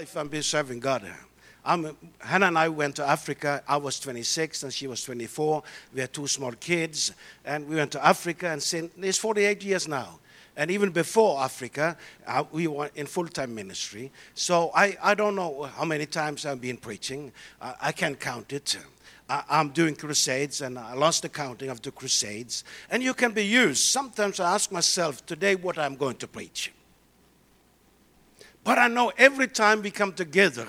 life I've been serving God. I'm, Hannah and I went to Africa. I was 26 and she was 24. We had two small kids, and we went to Africa. And since it's 48 years now. And even before Africa, uh, we were in full time ministry. So I, I don't know how many times I've been preaching. Uh, I can't count it. I, I'm doing crusades, and I lost the counting of the crusades. And you can be used. Sometimes I ask myself today what I'm going to preach. But I know every time we come together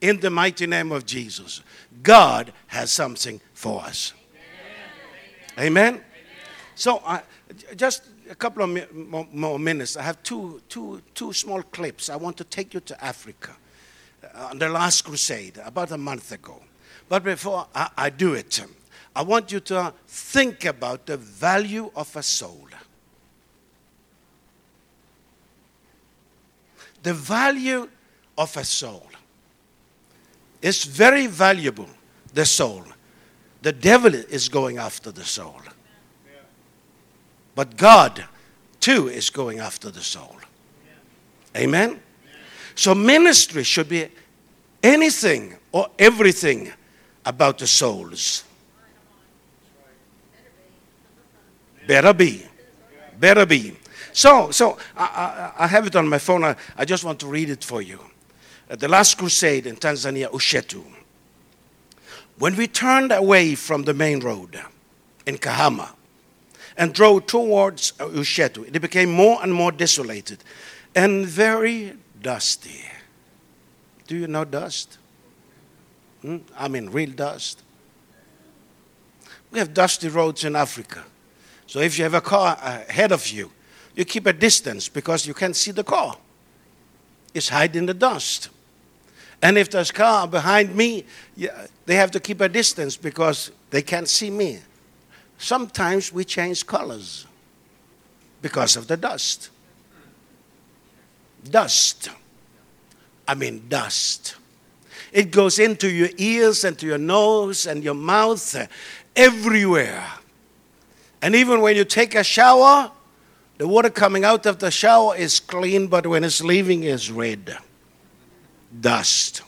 in the mighty name of Jesus, God has something for us. Amen? Amen? So, uh, just a couple of mi- more, more, minutes. I have two, two, two small clips. I want to take you to Africa uh, on the last crusade about a month ago. But before I, I do it, I want you to think about the value of a soul. The value of a soul is very valuable, the soul. The devil is going after the soul. But God, too, is going after the soul. Amen? So, ministry should be anything or everything about the souls. Better be. Better be. So, so I, I, I have it on my phone. I, I just want to read it for you. At the last crusade in Tanzania, Ushetu, when we turned away from the main road in Kahama and drove towards Ushetu, it became more and more desolated and very dusty. Do you know dust? Hmm? I mean, real dust. We have dusty roads in Africa. So if you have a car ahead of you, you keep a distance because you can't see the car. It's hiding in the dust. And if there's a car behind me, they have to keep a distance because they can't see me. Sometimes we change colors because of the dust. Dust. I mean, dust. It goes into your ears and to your nose and your mouth, uh, everywhere. And even when you take a shower, the water coming out of the shower is clean, but when it's leaving, is red. Dust.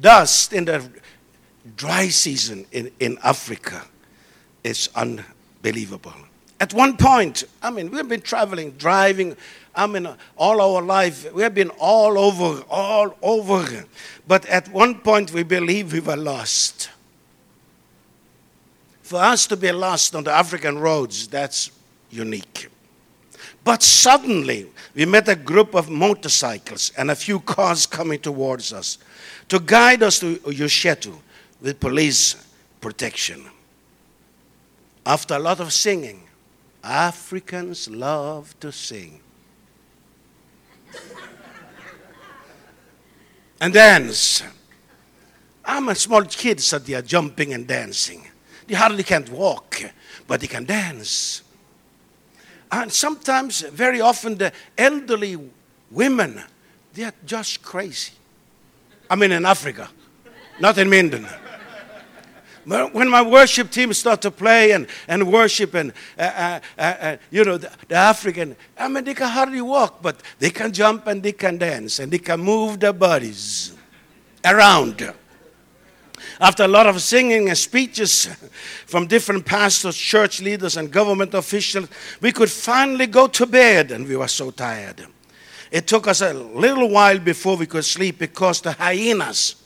Dust in the dry season in, in Africa is unbelievable. At one point, I mean, we've been traveling, driving, I mean, all our life. We have been all over, all over. But at one point, we believe we were lost. For us to be lost on the African roads, that's unique. But suddenly, we met a group of motorcycles and a few cars coming towards us to guide us to Ushetu with police protection. After a lot of singing, Africans love to sing. and dance. I'm a small kid, so they are jumping and dancing. They hardly can't walk, but they can dance. And sometimes, very often, the elderly women, they are just crazy. I mean, in Africa, not in Minden. When my worship team start to play and, and worship and, uh, uh, uh, uh, you know, the, the, African, I mean, they can hardly walk, but they can jump and they can dance and they can move their bodies around. After a lot of singing and speeches from different pastors, church leaders, and government officials, we could finally go to bed, and we were so tired. It took us a little while before we could sleep because the hyenas.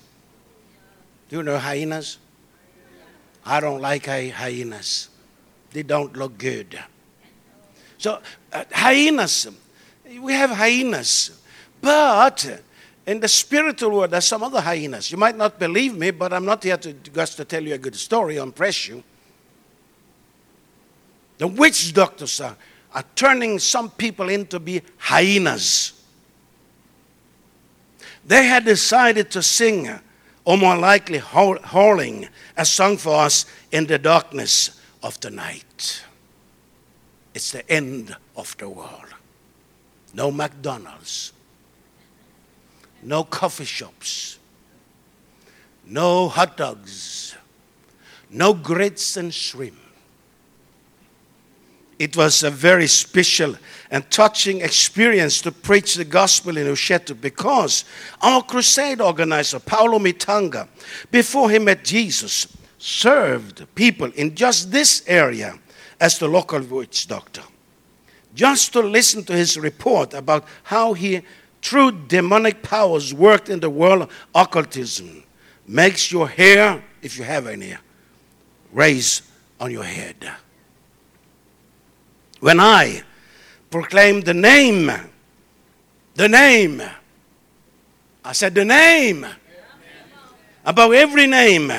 Do you know hyenas? I don't like hyenas. They don't look good. So, uh, hyenas, we have hyenas, but in the spiritual world, there's some other hyenas. You might not believe me, but I'm not here to just to tell you a good story or impress you. The witch doctors are, are turning some people into be hyenas. They had decided to sing, or more likely, howling a song for us in the darkness of the night. It's the end of the world. No McDonald's no coffee shops, no hot dogs, no grits and shrimp. it was a very special and touching experience to preach the gospel in Ushetu because our crusade organizer, Paulo Mitanga, before he met Jesus, served people in just this area as the local witch doctor. Just to listen to his report about how he, through demonic powers, worked in the world of occultism. Makes your hair, if you have any, raise on your head. When I proclaimed the name, the name, I said the name, above every name,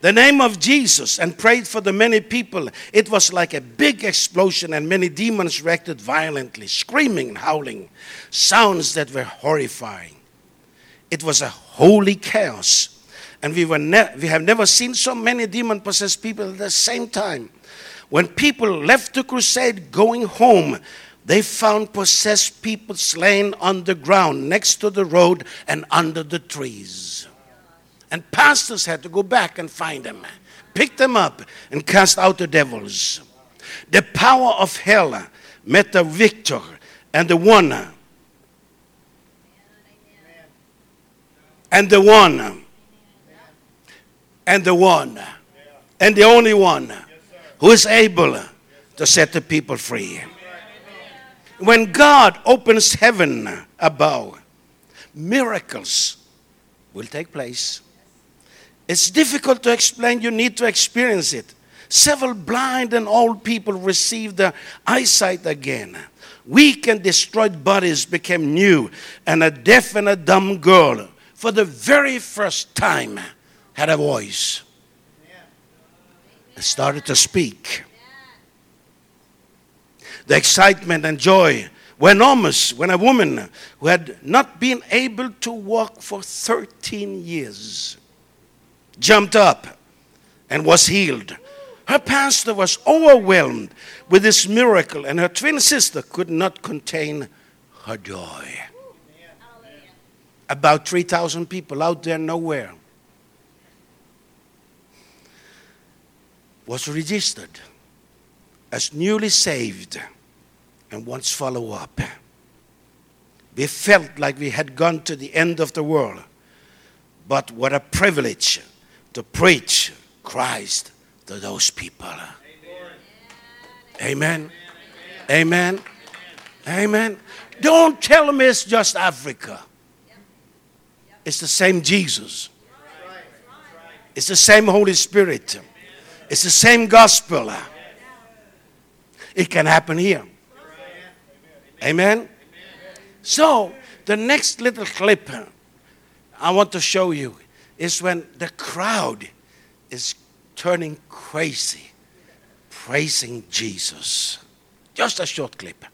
the name of Jesus, and prayed for the many people, it was like a big explosion, and many demons reacted violently, screaming and howling, sounds that were horrifying. It was a holy chaos and we, were ne- we have never seen so many demon possessed people at the same time. When people left the crusade going home, they found possessed people slain on the ground next to the road and under the trees. And pastors had to go back and find them, pick them up, and cast out the devils. The power of hell met the victor and the one. And the one and the one and the only one who is able to set the people free. When God opens heaven above, miracles will take place. It's difficult to explain, you need to experience it. Several blind and old people received their eyesight again. Weak and destroyed bodies became new, and a deaf and a dumb girl, for the very first time, had a voice and started to speak. The excitement and joy were enormous when a woman who had not been able to walk for 13 years jumped up and was healed. Her pastor was overwhelmed with this miracle, and her twin sister could not contain her joy. About 3,000 people out there nowhere was registered as newly saved and once follow up. We felt like we had gone to the end of the world, but what a privilege to preach Christ to those people. Amen. Amen. Amen. Don't tell me it's just Africa. It's the same Jesus. It's the same Holy Spirit. It's the same gospel. It can happen here. Amen. So, the next little clip I want to show you is when the crowd is turning crazy, praising Jesus. Just a short clip.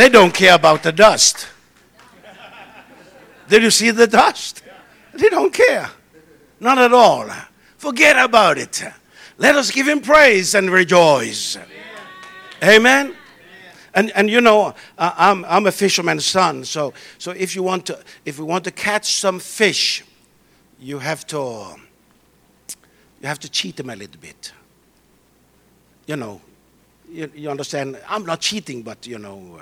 They don't care about the dust. Did you see the dust? They don't care. Not at all. Forget about it. Let us give him praise and rejoice. Amen. And, and you know, I'm, I'm a fisherman's son, so, so if you want to if you want to catch some fish, you have to you have to cheat them a little bit. You know, you, you understand? I'm not cheating, but you know,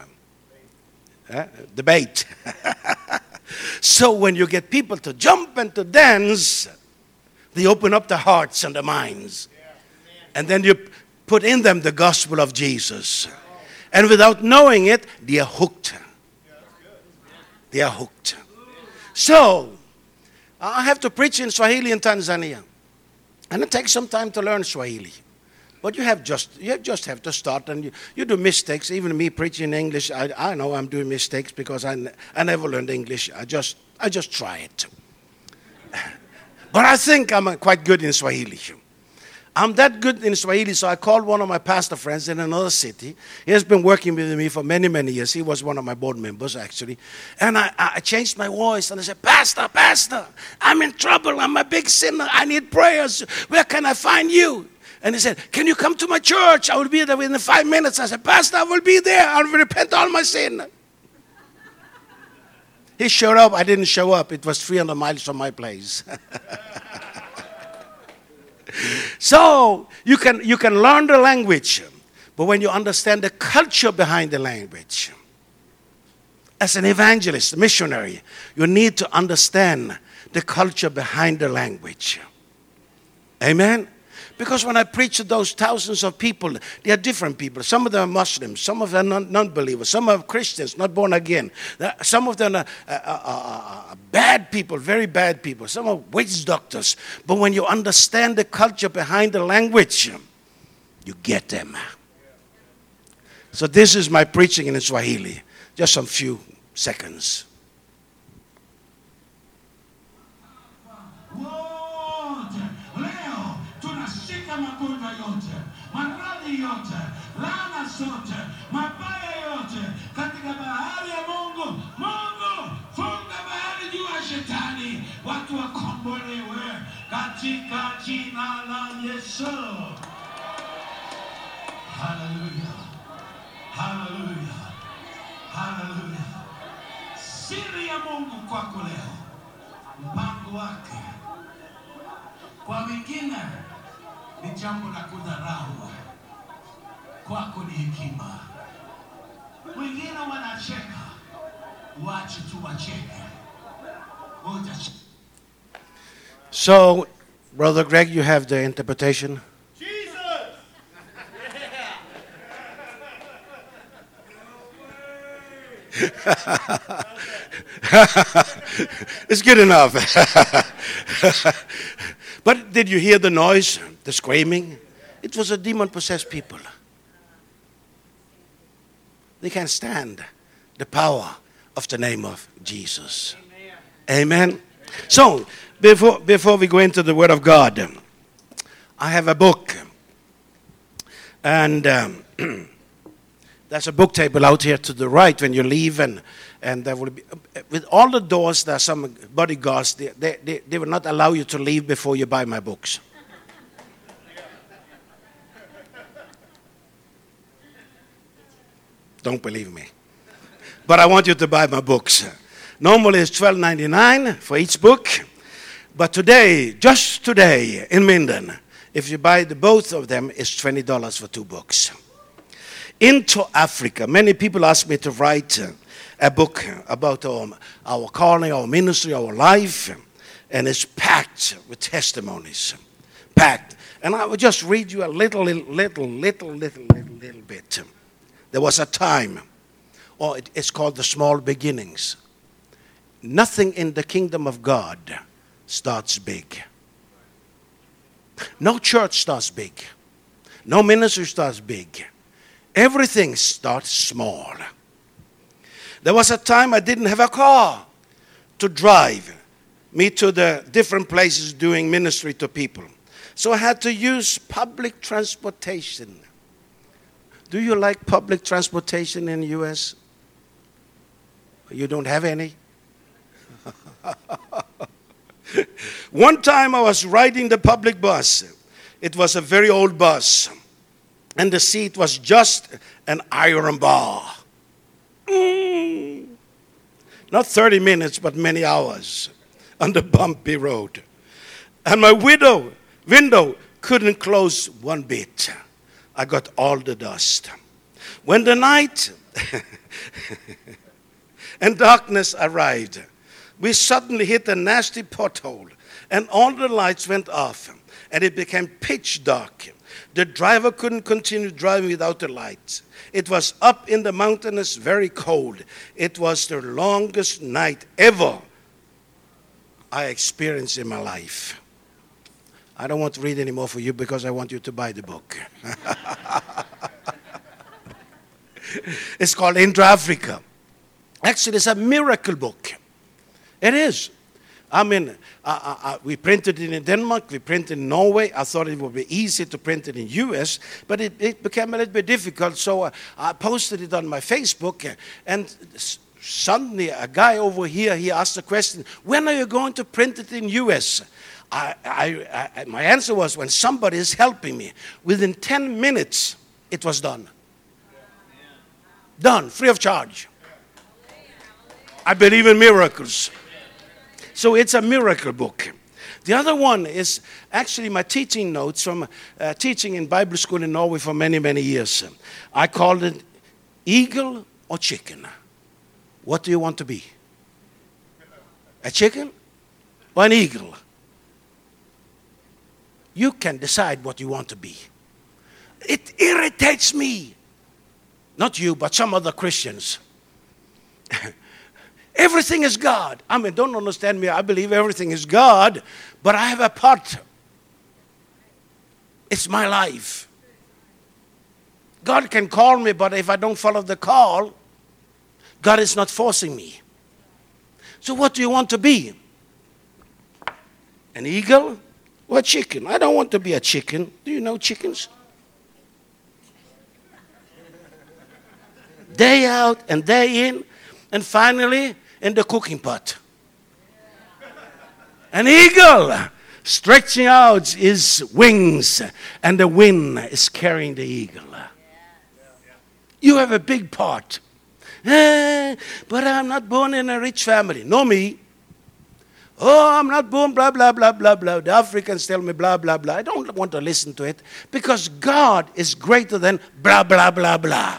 uh, debate. so when you get people to jump and to dance, they open up their hearts and their minds. And then you put in them the gospel of Jesus. And without knowing it, they are hooked. They are hooked. So, I have to preach in Swahili in Tanzania. And it takes some time to learn Swahili. But you have just you just have to start, and you, you do mistakes. Even me preaching English, I, I know I'm doing mistakes because I, I never learned English. I just I just try it. But I think I'm uh, quite good in Swahili. I'm that good in Swahili, so I called one of my pastor friends in another city. He has been working with me for many, many years. He was one of my board members, actually. And I, I changed my voice and I said, Pastor, Pastor, I'm in trouble. I'm a big sinner. I need prayers. Where can I find you? And he said, Can you come to my church? I will be there within five minutes. I said, Pastor, I will be there. I will repent all my sin. He showed up. I didn't show up. It was 300 miles from my place. so you can, you can learn the language, but when you understand the culture behind the language, as an evangelist, missionary, you need to understand the culture behind the language. Amen? Because when I preach to those thousands of people, they are different people. Some of them are Muslims, some of them are non believers, some are Christians, not born again. Some of them are uh, uh, uh, bad people, very bad people. Some are witch doctors. But when you understand the culture behind the language, you get them. So, this is my preaching in Swahili. Just some few seconds. Watu wakombolewe katika jina la Yesu. Haleluya, haleluya, haleluya. Siri ya Mungu kwako leo, mpango wake. Kwa wengine ni jambo la kudharau, kwako ni hekima. Wengine wanacheka, wache tu wacheke. So, Brother Greg, you have the interpretation? Jesus! it's good enough. but did you hear the noise, the screaming? It was a demon possessed people. They can't stand the power of the name of Jesus. Amen. Amen. So, before, before we go into the Word of God, I have a book. And um, there's a book table out here to the right when you leave, and, and there will be, with all the doors, there are some bodyguards. They, they, they, they will not allow you to leave before you buy my books. Don't believe me. But I want you to buy my books. Normally it's $12.99 for each book. But today, just today in Minden, if you buy the both of them, it's $20 for two books. Into Africa, many people ask me to write a book about our, our calling, our ministry, our life, and it's packed with testimonies. Packed. And I will just read you a little, little, little, little, little, little, little bit. There was a time, or it's called the small beginnings. Nothing in the kingdom of God starts big. No church starts big. No ministry starts big. Everything starts small. There was a time I didn't have a car to drive me to the different places doing ministry to people. So I had to use public transportation. Do you like public transportation in the US? You don't have any? One time I was riding the public bus. It was a very old bus, and the seat was just an iron bar. Mm. Not 30 minutes, but many hours on the bumpy road. And my widow, window couldn't close one bit. I got all the dust. When the night and darkness arrived, we suddenly hit a nasty pothole and all the lights went off and it became pitch dark. The driver couldn't continue driving without the lights. It was up in the mountains, very cold. It was the longest night ever I experienced in my life. I don't want to read anymore for you because I want you to buy the book. it's called Into Africa. Actually, it's a miracle book. It is. I mean, uh, uh, we printed it in Denmark, we printed in Norway. I thought it would be easy to print it in US, but it, it became a little bit difficult. So uh, I posted it on my Facebook, and suddenly a guy over here he asked the question, "When are you going to print it in US?" I, I, I, my answer was, "When somebody is helping me." Within 10 minutes, it was done. Done, free of charge. I believe in miracles. So it's a miracle book. The other one is actually my teaching notes from uh, teaching in Bible school in Norway for many, many years. I called it Eagle or Chicken. What do you want to be? A chicken or an eagle? You can decide what you want to be. It irritates me. Not you, but some other Christians. Everything is God. I mean, don't understand me. I believe everything is God, but I have a part. It's my life. God can call me, but if I don't follow the call, God is not forcing me. So, what do you want to be? An eagle a chicken? I don't want to be a chicken. Do you know chickens? Day out and day in, and finally, in the cooking pot. An eagle stretching out his wings, and the wind is carrying the eagle. You have a big part. Eh, but I'm not born in a rich family. No, me. Oh, I'm not born, blah, blah, blah, blah, blah. The Africans tell me blah, blah, blah. I don't want to listen to it because God is greater than blah, blah, blah, blah.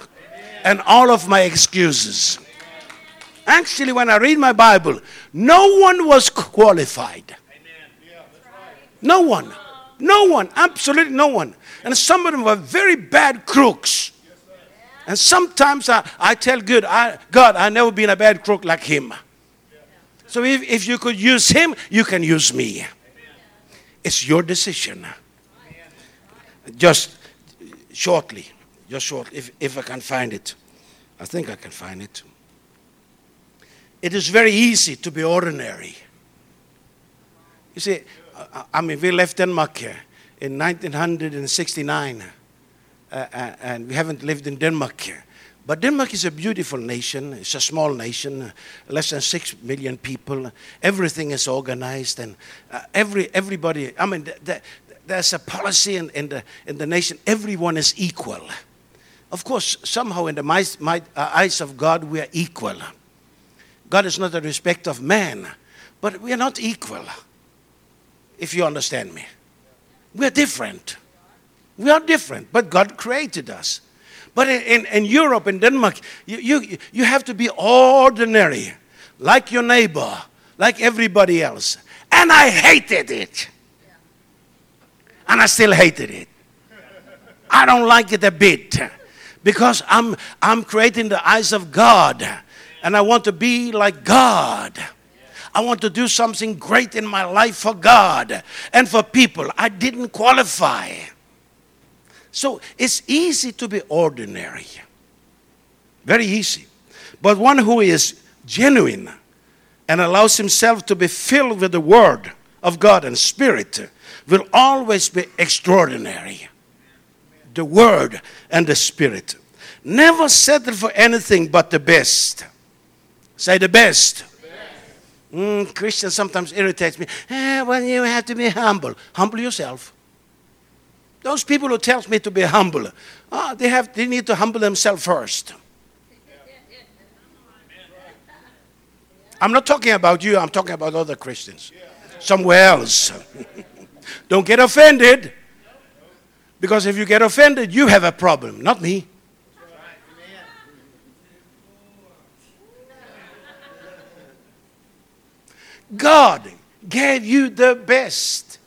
And all of my excuses. Actually, when I read my Bible, no one was qualified. No one. No one. Absolutely no one. And some of them were very bad crooks. And sometimes I, I tell God, I, God, I've never been a bad crook like him. So if, if you could use him, you can use me. It's your decision. Just shortly, just shortly, if, if I can find it. I think I can find it. It is very easy to be ordinary. You see, I mean, we left Denmark here in 1969, uh, uh, and we haven't lived in Denmark. But Denmark is a beautiful nation. It's a small nation, less than six million people. Everything is organized, and uh, every everybody. I mean, th- th- there's a policy in, in, the in the nation. Everyone is equal. Of course, somehow in the my, my, uh, eyes of God, we are equal. God is not a respect of man, but we are not equal, if you understand me. We are different. We are different, but God created us. But in, in Europe, in Denmark, you, you, you have to be ordinary, like your neighbor, like everybody else. And I hated it. And I still hated it. I don't like it a bit because I'm, I'm creating the eyes of God and I want to be like God. I want to do something great in my life for God and for people. I didn't qualify. So it's easy to be ordinary. Very easy. But one who is genuine and allows himself to be filled with the Word of God and Spirit will always be extraordinary. The Word and the Spirit. Never settle for anything but the best. Say the best. Mm, Christian sometimes irritates me. Eh, well, you have to be humble. Humble yourself. Those people who tell me to be humble, ah, they, have, they need to humble themselves first. I'm not talking about you, I'm talking about other Christians. Somewhere else. Don't get offended. Because if you get offended, you have a problem, not me. God gave you the best.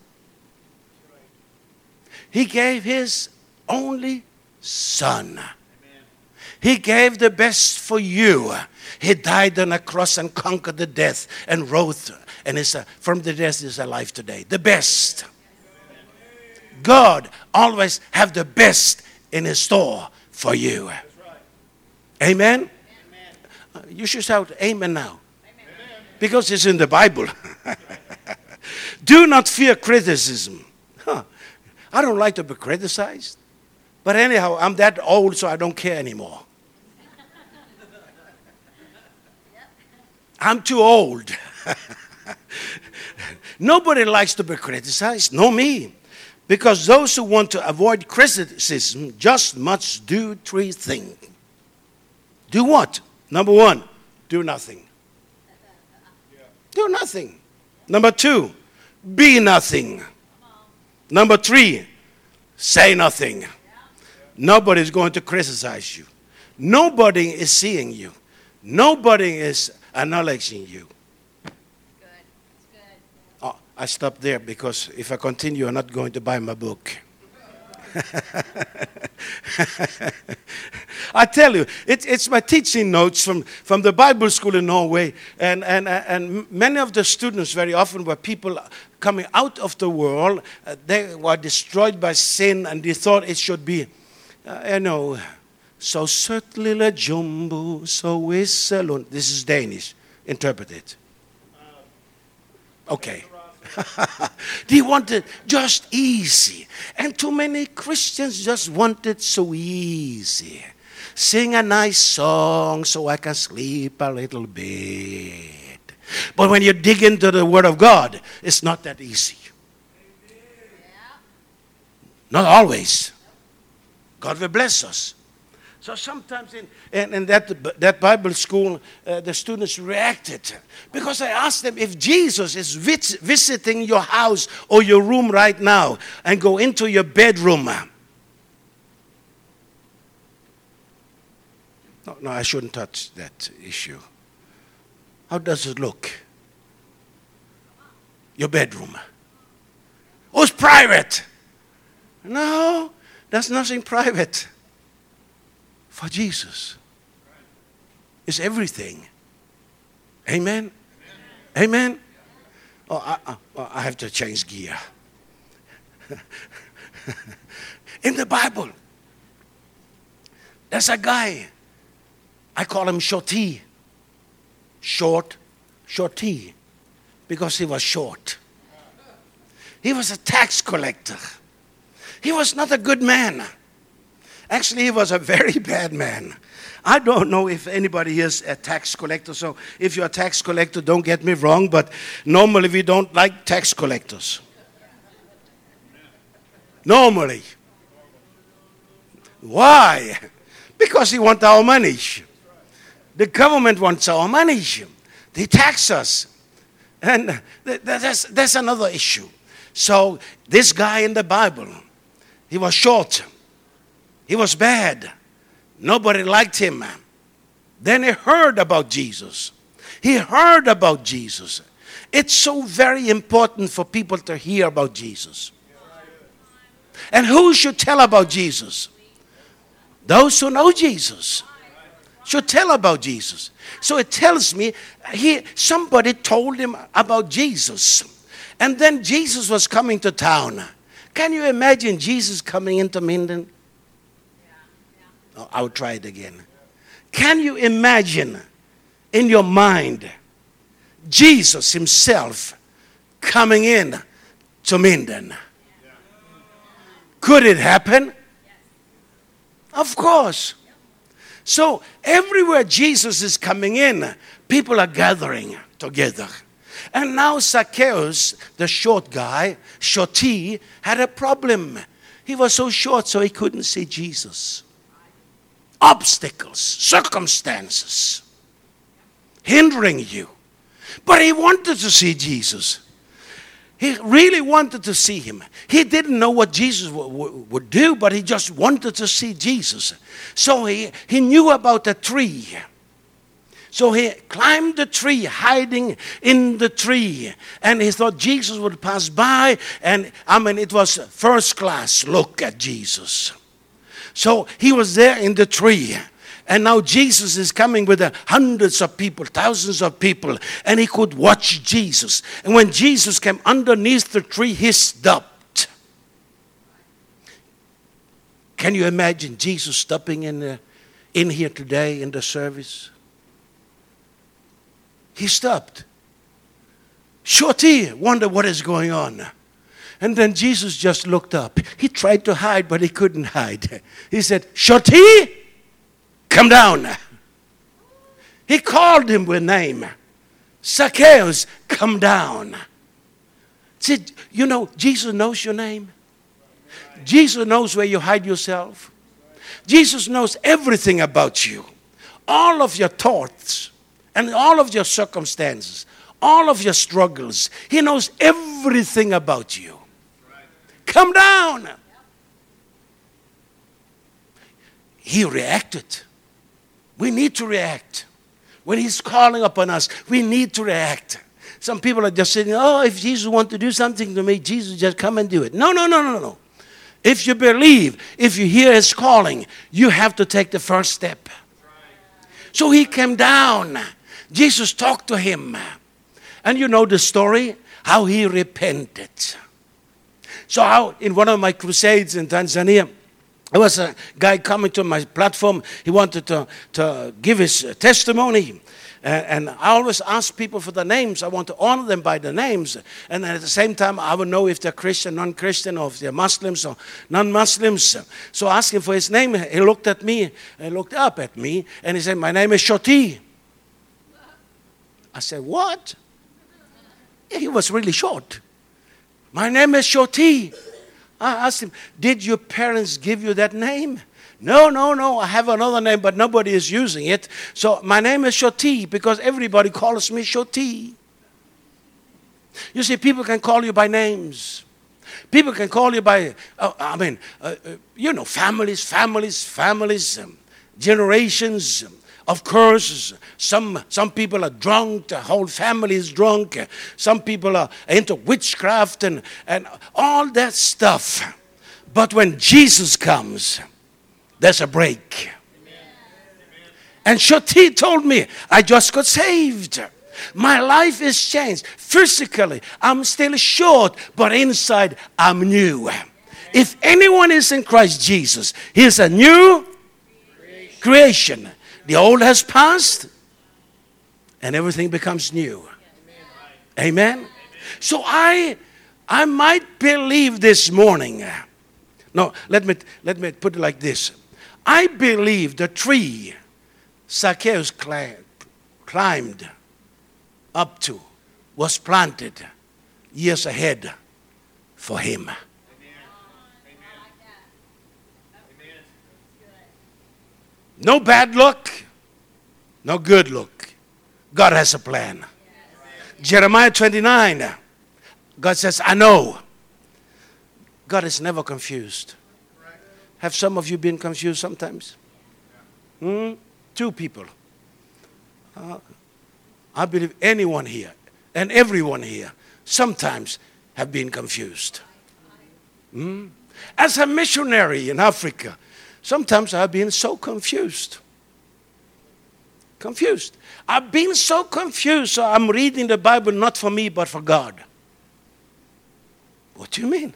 He gave His only Son. He gave the best for you. He died on a cross and conquered the death and rose and is a, from the death is alive today. The best. God always have the best in his store for you. Amen? Uh, You should shout amen now. Because it's in the Bible. Do not fear criticism. I don't like to be criticized. But anyhow, I'm that old, so I don't care anymore. I'm too old. Nobody likes to be criticized, no me. Because those who want to avoid criticism just must do three things. Do what? Number one, do nothing. Do nothing. Number two, be nothing. Number three, say nothing. Nobody's going to criticize you. Nobody is seeing you. Nobody is acknowledging you. Good. Good. Oh, I stop there because if I continue, you're not going to buy my book. I tell you, it, it's my teaching notes from, from the Bible school in Norway. And, and, and many of the students, very often, were people coming out of the world. Uh, they were destroyed by sin, and they thought it should be, uh, you know, so lille jumbo, so und- This is Danish. Interpret it. Okay. they wanted just easy. And too many Christians just want it so easy. Sing a nice song so I can sleep a little bit. But when you dig into the Word of God, it's not that easy. Not always. God will bless us. So sometimes in, in, in that, that Bible school, uh, the students reacted because I asked them if Jesus is vis- visiting your house or your room right now and go into your bedroom. No, no, I shouldn't touch that issue. How does it look? Your bedroom. Oh, it's private. No, there's nothing private for Jesus. It's everything. Amen? Amen? Oh, I, I, oh, I have to change gear. In the Bible, there's a guy. I call him Shorty. Short, Shorty, because he was short. He was a tax collector. He was not a good man. Actually, he was a very bad man. I don't know if anybody is a tax collector, so if you're a tax collector, don't get me wrong, but normally we don't like tax collectors. Normally. Why? Because he wants our money. The government wants our money. They tax us. And th- th- that's, that's another issue. So, this guy in the Bible, he was short. He was bad. Nobody liked him. Then he heard about Jesus. He heard about Jesus. It's so very important for people to hear about Jesus. And who should tell about Jesus? Those who know Jesus should tell about Jesus. So it tells me he somebody told him about Jesus. And then Jesus was coming to town. Can you imagine Jesus coming into Minden? I'll try it again. Can you imagine in your mind Jesus himself coming in to Minden? Could it happen? Of course. So everywhere Jesus is coming in, people are gathering together. And now Zacchaeus, the short guy, shorty, had a problem. He was so short, so he couldn't see Jesus. Obstacles, circumstances, hindering you. But he wanted to see Jesus. He really wanted to see him. He didn't know what Jesus w- w- would do, but he just wanted to see Jesus. So he, he knew about the tree. So he climbed the tree, hiding in the tree. And he thought Jesus would pass by. And I mean, it was first class look at Jesus. So he was there in the tree. And now Jesus is coming with hundreds of people, thousands of people, and he could watch Jesus. And when Jesus came underneath the tree, he stopped. Can you imagine Jesus stopping in, the, in here today in the service? He stopped. Shorty wonder what is going on. And then Jesus just looked up. He tried to hide, but he couldn't hide. He said, Shorty, come down. He called him with name. Zacchaeus, come down. See, you know, Jesus knows your name. Jesus knows where you hide yourself. Jesus knows everything about you. All of your thoughts and all of your circumstances, all of your struggles. He knows everything about you. Come down. He reacted. We need to react. When He's calling upon us, we need to react. Some people are just saying, oh, if Jesus wants to do something to me, Jesus just come and do it. No, no, no, no, no. If you believe, if you hear His calling, you have to take the first step. So He came down. Jesus talked to him. And you know the story how he repented. So, how in one of my crusades in Tanzania, there was a guy coming to my platform. He wanted to, to give his testimony. And, and I always ask people for the names. I want to honor them by the names. And at the same time, I will know if they're Christian, non Christian, or if they're Muslims or non Muslims. So I asked him for his name. He looked at me, he looked up at me, and he said, My name is Shoti. I said, What? He was really short. My name is Shoti. I asked him, Did your parents give you that name? No, no, no, I have another name, but nobody is using it. So my name is Shoti because everybody calls me Shoti. You see, people can call you by names. People can call you by, uh, I mean, uh, uh, you know, families, families, families, um, generations. Um, of course, some, some people are drunk, the whole family is drunk. Some people are into witchcraft and, and all that stuff. But when Jesus comes, there's a break. And Shoti told me, I just got saved. My life is changed. Physically, I'm still short, but inside, I'm new. If anyone is in Christ Jesus, he's a new creation. The old has passed and everything becomes new. Amen. So I I might believe this morning. No, let me let me put it like this. I believe the tree Zacchaeus climbed up to was planted years ahead for him. No bad luck, no good luck. God has a plan. Jeremiah 29, God says, I know. God is never confused. Have some of you been confused sometimes? Hmm? Two people. Uh, I believe anyone here and everyone here sometimes have been confused. Hmm? As a missionary in Africa, Sometimes I've been so confused. Confused. I've been so confused, so I'm reading the Bible not for me, but for God. What do you mean?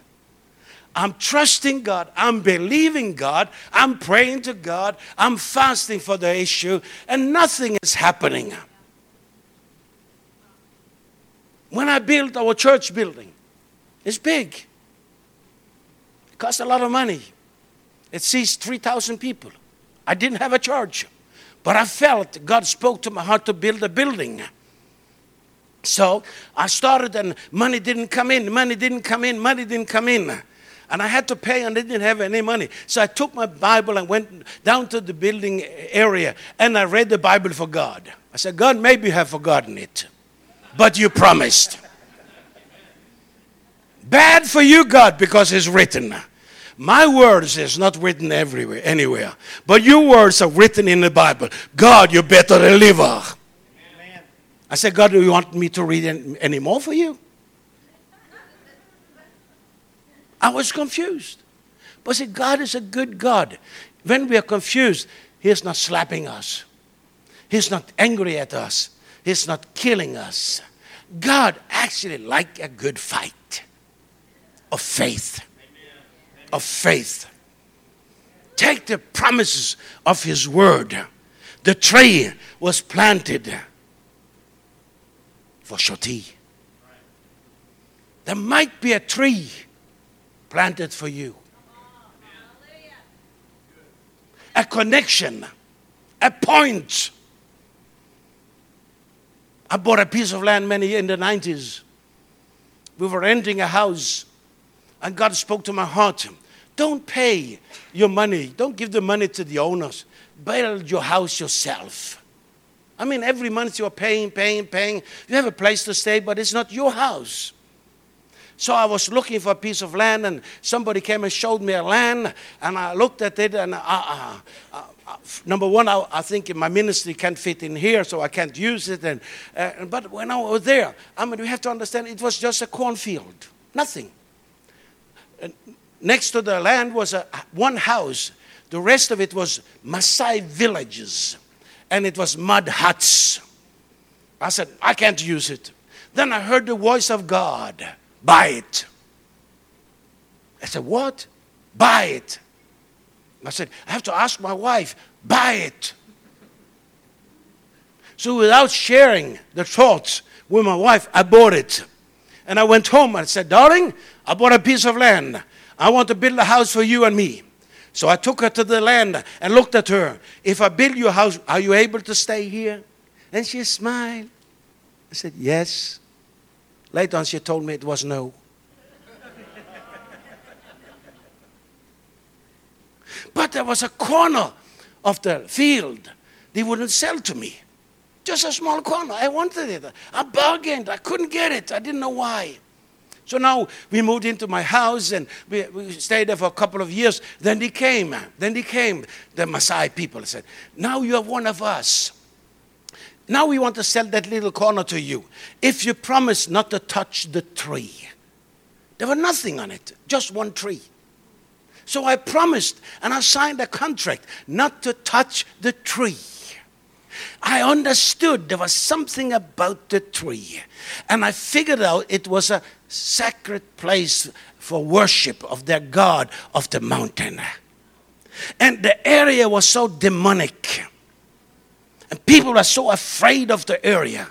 I'm trusting God. I'm believing God. I'm praying to God. I'm fasting for the issue, and nothing is happening. When I built our church building, it's big. It cost a lot of money. It sees 3,000 people. I didn't have a church, but I felt God spoke to my heart to build a building. So I started, and money didn't come in, money didn't come in, money didn't come in. And I had to pay, and I didn't have any money. So I took my Bible and went down to the building area, and I read the Bible for God. I said, God, maybe you have forgotten it, but you promised. Bad for you, God, because it's written. My words is not written everywhere, anywhere. But your words are written in the Bible. God, you better deliver. Amen. I said, God, do you want me to read any more for you? I was confused. But see, God is a good God. When we are confused, He is not slapping us. He's not angry at us. He's not killing us. God actually like a good fight of faith of faith. take the promises of His Word. The tree was planted for Shoti. There might be a tree planted for you, a connection, a point. I bought a piece of land many in the 90s. We were renting a house, and God spoke to my heart. Don't pay your money, don't give the money to the owners. Build your house yourself. I mean, every month you're paying, paying, paying. You have a place to stay, but it's not your house. So I was looking for a piece of land, and somebody came and showed me a land, and I looked at it, and uh, uh, uh, uh number one, I, I, think my ministry can't fit in here, so I can't use it. And uh, but when I was there, I mean, we have to understand it was just a cornfield, nothing. And next to the land was a, one house. The rest of it was Maasai villages, and it was mud huts. I said, I can't use it. Then I heard the voice of God Buy it. I said, What? Buy it. I said, I have to ask my wife, buy it. So without sharing the thoughts with my wife, I bought it. And I went home and said, Darling, I bought a piece of land. I want to build a house for you and me. So I took her to the land and looked at her. If I build you a house, are you able to stay here? And she smiled. I said, Yes. Later on, she told me it was no. but there was a corner of the field they wouldn't sell to me. Just a small corner. I wanted it. I bargained. I couldn't get it. I didn't know why. So now we moved into my house and we, we, stayed there for a couple of years. Then they came. Then they came, the Maasai people said, Now you are one of us. Now we want to sell that little corner to you. If you promise not to touch the tree, there was nothing on it, just one tree. So I promised and I signed a contract not to touch the tree. I understood there was something about the tree. And I figured out it was a sacred place for worship of their God of the mountain. And the area was so demonic. And people were so afraid of the area.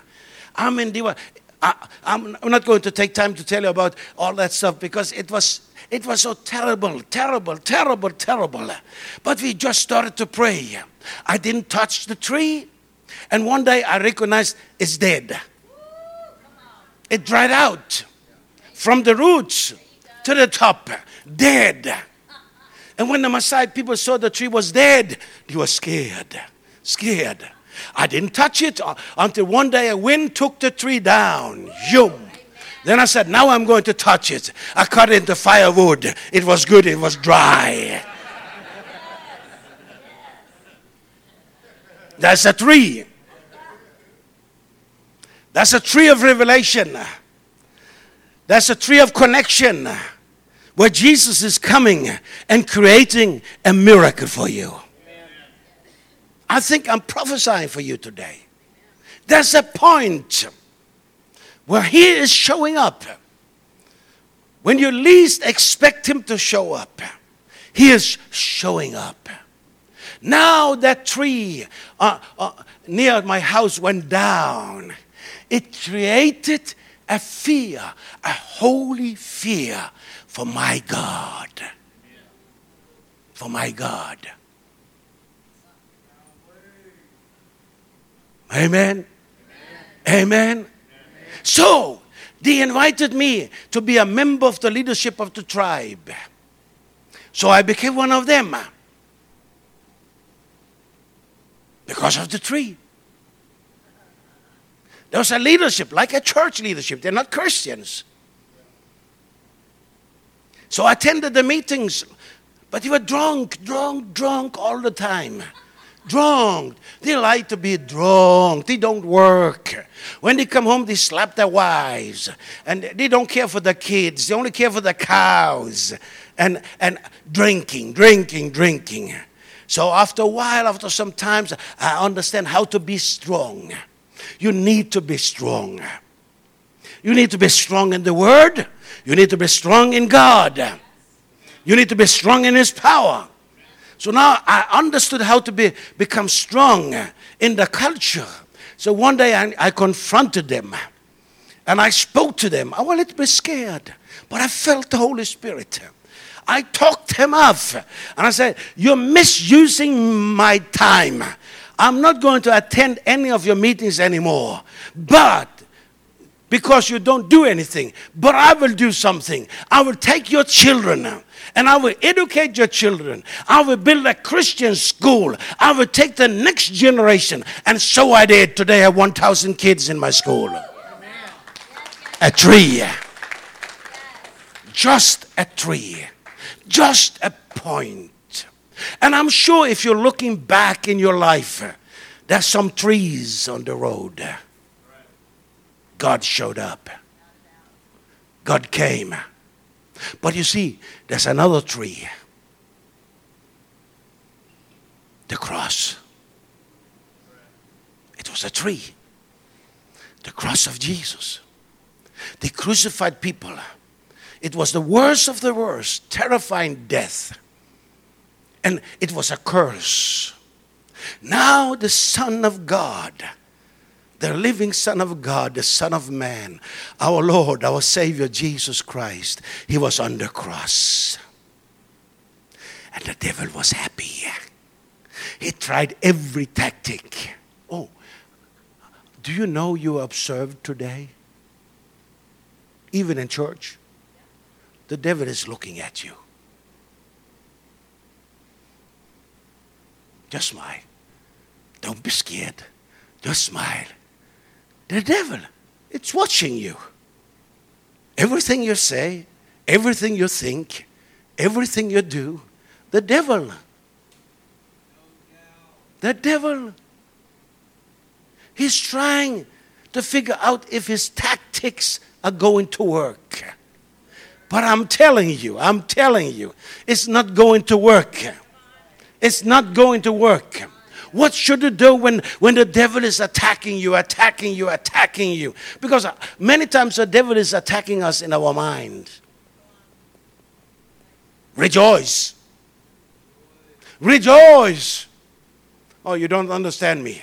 I mean, they were. I, I'm not going to take time to tell you about all that stuff because it was it was so terrible, terrible, terrible, terrible. But we just started to pray. I didn't touch the tree, and one day I recognized it's dead. It dried out from the roots to the top, dead. And when the Maasai people saw the tree was dead, they were scared, scared. I didn't touch it uh, until one day a wind took the tree down. Yum. Then I said, Now I'm going to touch it. I cut it into firewood. It was good, it was dry. That's a tree. That's a tree of revelation. That's a tree of connection where Jesus is coming and creating a miracle for you. I think I'm prophesying for you today. There's a point where He is showing up. When you least expect Him to show up, He is showing up. Now that tree uh, uh, near my house went down. It created a fear, a holy fear for my God. For my God. Amen. Amen. So, they invited me to be a member of the leadership of the tribe. So I became one of them because of the tree. There was a leadership, like a church leadership. They're not Christians. So I attended the meetings, but they were drunk, drunk, drunk all the time drunk. They like to be drunk. They don't work. When they come home, they slap their wives. And they don't care for the kids. They only care for the cows. And, and drinking, drinking, drinking. So after a while, after some times, I understand how to be strong. You need to be strong. You need to be strong in the Word. You need to be strong in God. You need to be strong in His power. So now I understood how to be, become strong in the culture. So one day I, I confronted them and I spoke to them. I was a little bit scared, but I felt the Holy Spirit. I talked them off and I said, You're misusing my time. I'm not going to attend any of your meetings anymore. But because you don't do anything, but I will do something. I will take your children and I will educate your children. I will build a Christian school. I will take the next generation. And so I did. Today I have 1,000 kids in my school. A tree. Just a tree. Just a point. And I'm sure if you're looking back in your life, there's some trees on the road. God showed up. God came. But you see, there's another tree the cross. It was a tree. The cross of Jesus. The crucified people. It was the worst of the worst, terrifying death. And it was a curse. Now the Son of God the living Son of God, the Son of Man, our Lord, our Savior, Jesus Christ, He was on the cross. And the devil was happy. He tried every tactic. Oh, do you know you observed today? Even in church, the devil is looking at you. Just smile. Don't be scared. Just smile. The devil, it's watching you. Everything you say, everything you think, everything you do, the devil. The devil. He's trying to figure out if his tactics are going to work. But I'm telling you, I'm telling you, it's not going to work. It's not going to work. What should you do when, when the devil is attacking you, attacking you, attacking you? Because uh, many times the devil is attacking us in our mind. Rejoice. Rejoice. Oh, you don't understand me.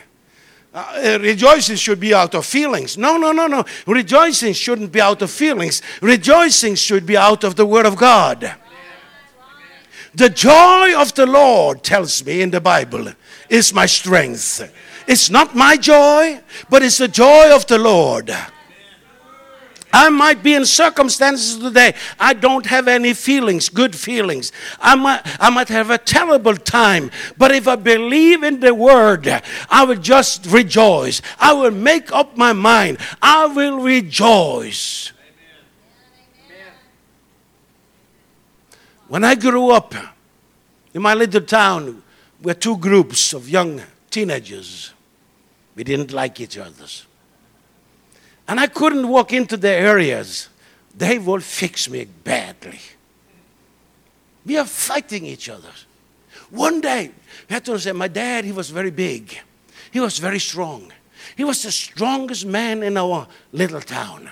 Uh, uh, rejoicing should be out of feelings. No, no, no, no. Rejoicing shouldn't be out of feelings. Rejoicing should be out of the Word of God. The joy of the Lord tells me in the Bible is my strength. It's not my joy, but it's the joy of the Lord. I might be in circumstances today. I don't have any feelings, good feelings. I might, I might have a terrible time. But if I believe in the word, I will just rejoice. I will make up my mind. I will rejoice. When I grew up in my little town, we're two groups of young teenagers. We didn't like each other. And I couldn't walk into their areas. They will fix me badly. We are fighting each other. One day, I had to say, my dad, he was very big. He was very strong. He was the strongest man in our little town.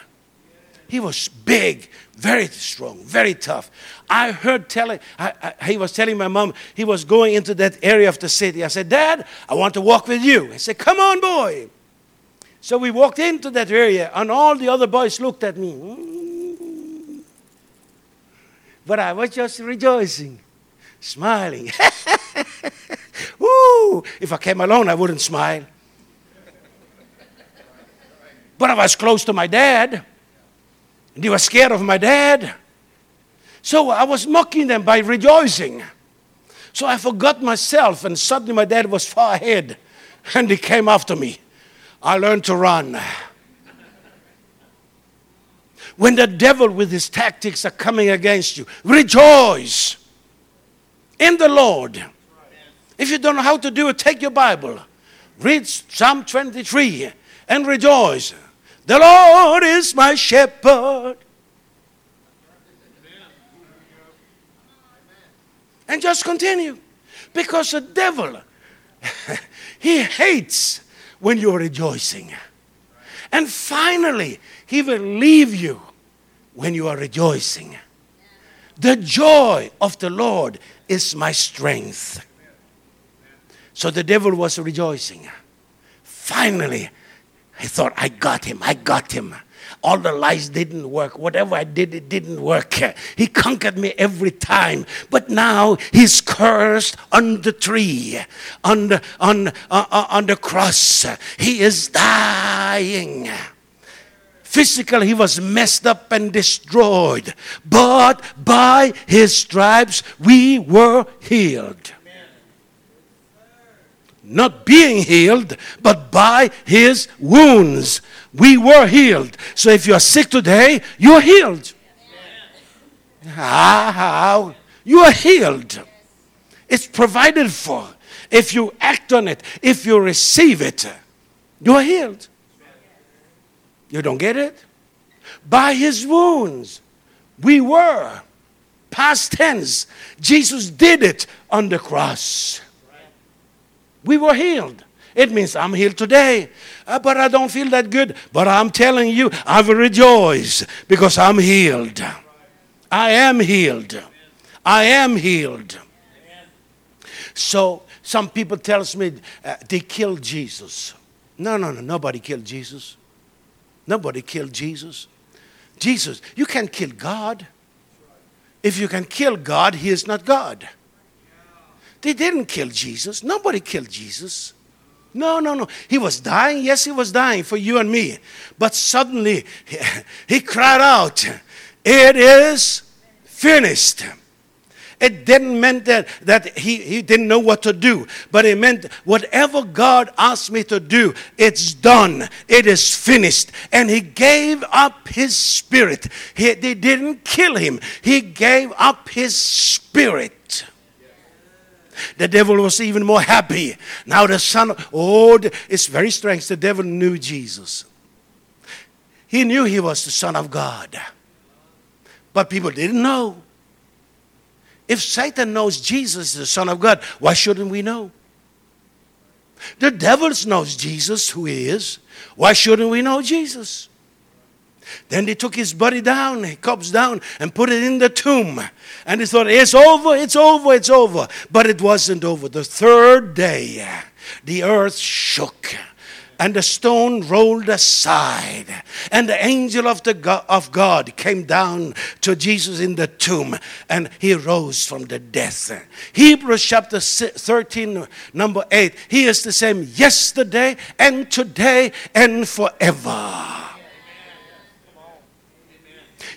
He was big, very strong, very tough. I heard telling, I, I, he was telling my mom he was going into that area of the city. I said, Dad, I want to walk with you. He said, Come on, boy. So we walked into that area, and all the other boys looked at me. But I was just rejoicing, smiling. Woo! If I came alone, I wouldn't smile. But I was close to my dad. They were scared of my dad. So I was mocking them by rejoicing. So I forgot myself, and suddenly my dad was far ahead, and he came after me. I learned to run. When the devil with his tactics are coming against you, rejoice in the Lord. If you don't know how to do it, take your Bible, read Psalm 23, and rejoice. The Lord is my shepherd. And just continue. Because the devil, he hates when you're rejoicing. And finally, he will leave you when you are rejoicing. The joy of the Lord is my strength. So the devil was rejoicing. Finally, I thought, I got him, I got him. All the lies didn't work. Whatever I did, it didn't work. He conquered me every time. But now he's cursed on the tree, on the, on, uh, uh, on the cross. He is dying. Physically, he was messed up and destroyed. But by his stripes, we were healed not being healed, but by his wounds we were healed. So if you are sick today, you are healed. Ah, how? You are healed. It's provided for. If you act on it, if you receive it, you are healed. You don't get it? By his wounds, we were. Past tense. Jesus did it on the cross. We were healed. It means I'm healed today, uh, but I don't feel that good. But I'm telling you, I will rejoice because I'm healed. I am healed. I am healed. So some people tells me uh, they killed Jesus. No, no, no. Nobody killed Jesus. Nobody killed Jesus. Jesus, you can't kill God. If you can kill God, He is not God. They didn't kill Jesus. Nobody killed Jesus. No, no, no. He was dying. Yes, he was dying for you and me. But suddenly he cried out, It is finished. It didn't mean that, that he, he didn't know what to do, but it meant whatever God asked me to do, it's done. It is finished. And he gave up his spirit. He, they didn't kill him, he gave up his spirit. The devil was even more happy. Now the son, oh, it's very strange. The devil knew Jesus. He knew he was the son of God. But people didn't know. If Satan knows Jesus is the son of God, why shouldn't we know? The devil knows Jesus, who he is. Why shouldn't we know Jesus? Then they took his body down, corpse down, and put it in the tomb. And they thought, it's over, it's over, it's over. But it wasn't over. The third day, the earth shook and the stone rolled aside and the angel of the god, of god came down to jesus in the tomb and he rose from the death hebrews chapter 13 number 8 he is the same yesterday and today and forever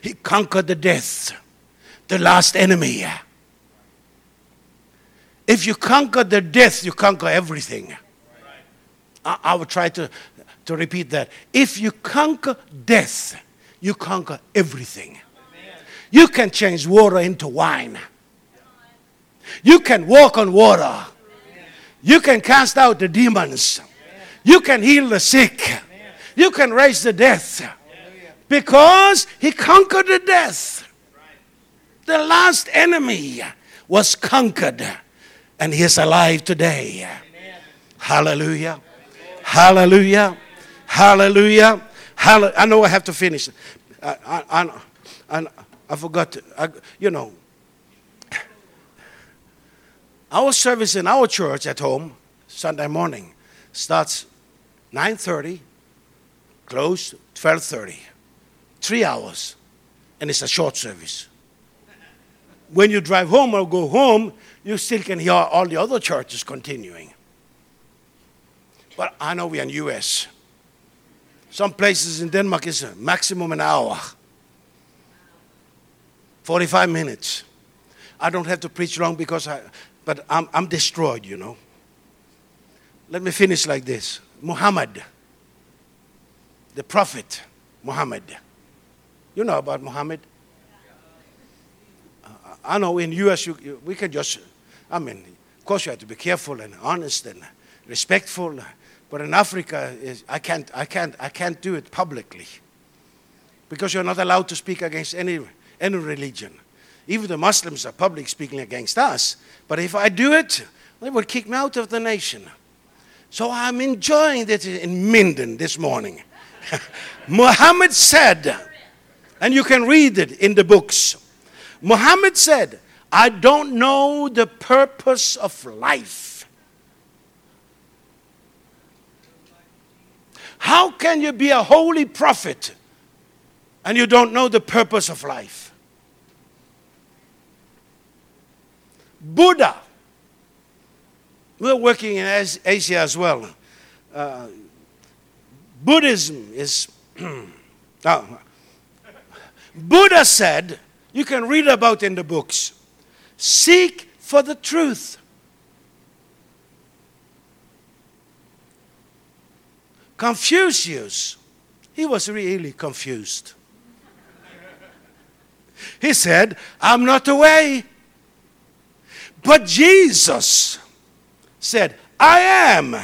he conquered the death, the last enemy. If you conquer the death, you conquer everything. I, I will try to, to repeat that. If you conquer death, you conquer everything. You can change water into wine. You can walk on water. You can cast out the demons. You can heal the sick. You can raise the death. Because he conquered the death. The last enemy was conquered, and he is alive today. Hallelujah. Hallelujah. Hallelujah. Hallelujah. I know I have to finish. I, I, I, I forgot, to, I, you know. Our service in our church at home, Sunday morning, starts 9.30, close 12.30 three hours, and it's a short service. When you drive home or go home, you still can hear all the other churches continuing. But I know we're in US. Some places in Denmark is a maximum an hour. 45 minutes. I don't have to preach long because I, but I'm, I'm destroyed, you know. Let me finish like this Muhammad, the prophet Muhammad, you know about Muhammad? Uh, I know in U.S. You, you, we can just, I mean, of course you have to be careful and honest and respectful. But in Africa, I can't, I can't, I can't do it publicly because you're not allowed to speak against any, any religion. Even the Muslims are public speaking against us. But if I do it, they will kick me out of the nation. So I'm enjoying it in Minden this morning. Muhammad said, and you can read it in the books. Muhammad said, I don't know the purpose of life. How can you be a holy prophet and you don't know the purpose of life? Buddha. We're working in Asia as well. Uh, Buddhism is. oh, Buddha said, you can read about in the books, seek for the truth. Confucius, he was really confused. He said, I'm not the way. But Jesus said, I am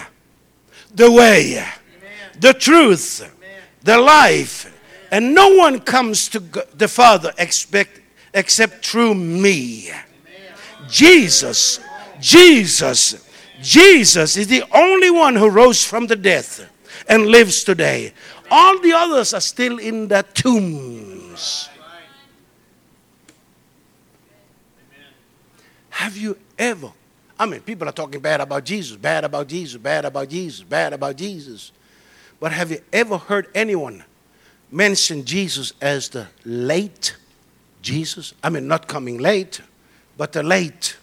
the way, the truth, the life. And no one comes to the Father expect, except through me. Jesus, Jesus, Jesus is the only one who rose from the death and lives today. All the others are still in their tombs. Have you ever? I mean, people are talking bad about Jesus, bad about Jesus, bad about Jesus, bad about Jesus. But have you ever heard anyone mention Jesus as the late Jesus? I mean, not coming late, but the late.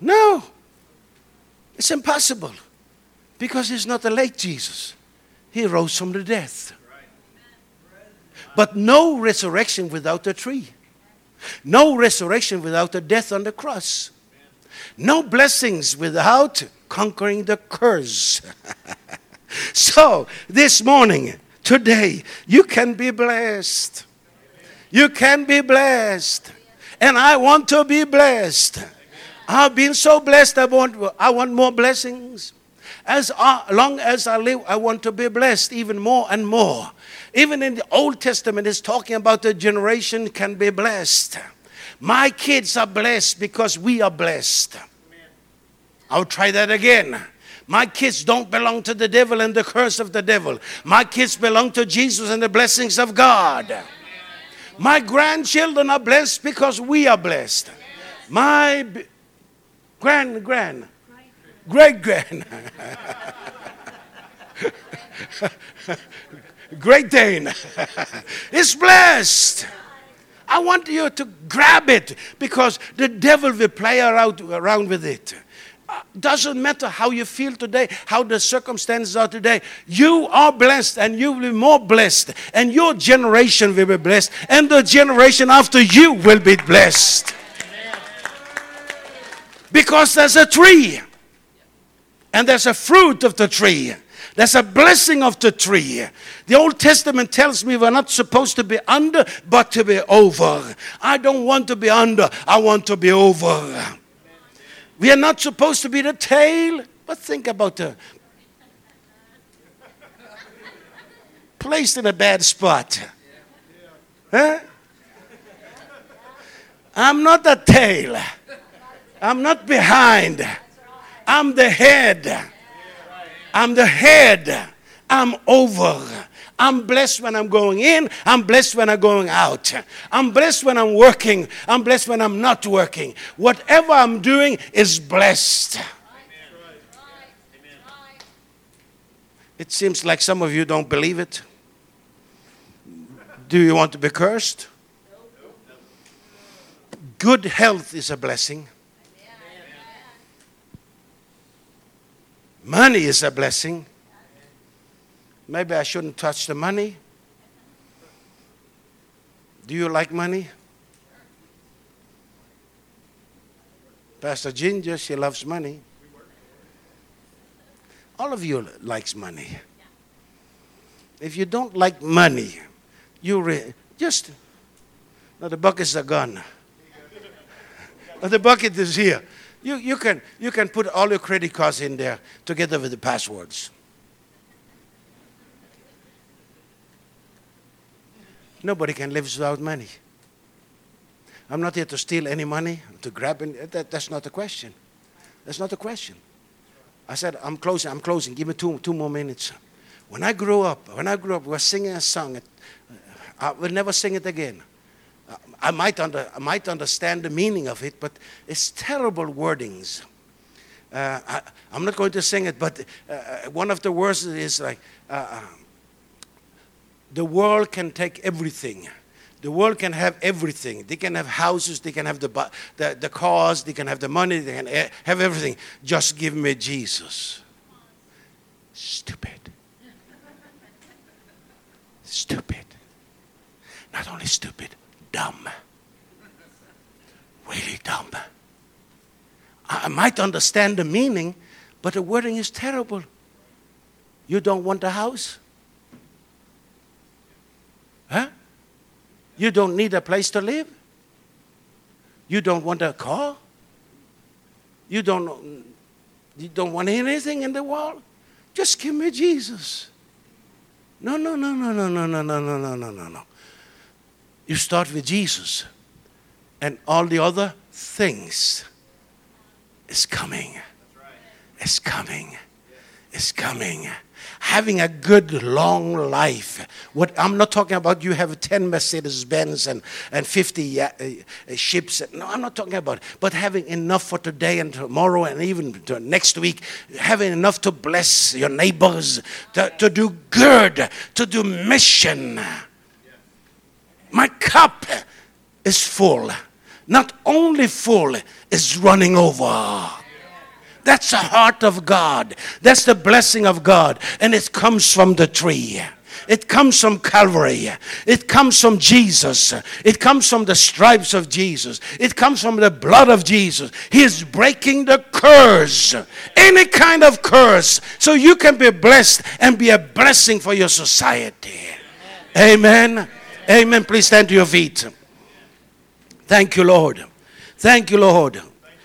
No, it's impossible because he's not the late Jesus. He rose from the death. But no resurrection without the tree. No resurrection without the death on the cross. No blessings without conquering the curse. so, this morning, today, you can be blessed. You can be blessed. And I want to be blessed. I've been so blessed, I want, I want more blessings. As uh, long as I live, I want to be blessed even more and more. Even in the Old Testament, it's talking about the generation can be blessed. My kids are blessed because we are blessed. I'll try that again. My kids don't belong to the devil and the curse of the devil. My kids belong to Jesus and the blessings of God. My grandchildren are blessed because we are blessed. My b- grand, grand, great grand, Great Dane is blessed. I want you to grab it because the devil will play around, around with it. Doesn't matter how you feel today, how the circumstances are today. You are blessed and you will be more blessed, and your generation will be blessed, and the generation after you will be blessed. Because there's a tree, and there's a fruit of the tree. There's a blessing of the tree. The Old Testament tells me we're not supposed to be under, but to be over. I don't want to be under, I want to be over. We are not supposed to be the tail, but think about the placed in a bad spot. Huh? I'm not the tail. I'm not behind. I'm the head. I'm the head. I'm over. I'm blessed when I'm going in. I'm blessed when I'm going out. I'm blessed when I'm working. I'm blessed when I'm not working. Whatever I'm doing is blessed. It seems like some of you don't believe it. Do you want to be cursed? Good health is a blessing. Money is a blessing. Maybe I shouldn't touch the money. Do you like money? Pastor Ginger, she loves money. All of you likes money. If you don't like money, you re- just now the buckets are gone. But the bucket is here. You, you, can, you can put all your credit cards in there together with the passwords. Nobody can live without money. I'm not here to steal any money, to grab any, that, that's not the question. That's not the question. I said, I'm closing, I'm closing. Give me two, two more minutes. When I grew up, when I grew up, we were singing a song. I will never sing it again. I might, under, I might understand the meaning of it, but it's terrible wordings. uh, I, am not going to sing it, but uh, uh, one of the verses is like, uh, uh, the world can take everything. The world can have everything. They can have houses, they can have the, the, the cars, they can have the money, they can eh, have everything. Just give me Jesus. Stupid. Stupid. Not only stupid, dumb. Really dumb. I might understand the meaning, but the wording is terrible. You don't want a house? Huh? You don't need a place to live? You don't want a car? You don't, you don't want anything in the world? Just give me Jesus. No, no, no, no, no, no, no, no, no, no, no, no, no. You start with Jesus, and all the other things is coming. It's coming. It's coming having a good long life. What I'm not talking about you have 10 Mercedes Benz and, and 50 uh, uh, ships. No, I'm not talking about it. But having enough for today and tomorrow and even to next week, having enough to bless your neighbors, to, to do good, to do mission. My cup is full. Not only full, it's running over. That's the heart of God. That's the blessing of God. And it comes from the tree. It comes from Calvary. It comes from Jesus. It comes from the stripes of Jesus. It comes from the blood of Jesus. He is breaking the curse, any kind of curse, so you can be blessed and be a blessing for your society. Amen. Amen. Please stand to your feet. Thank you, Lord. Thank you, Lord.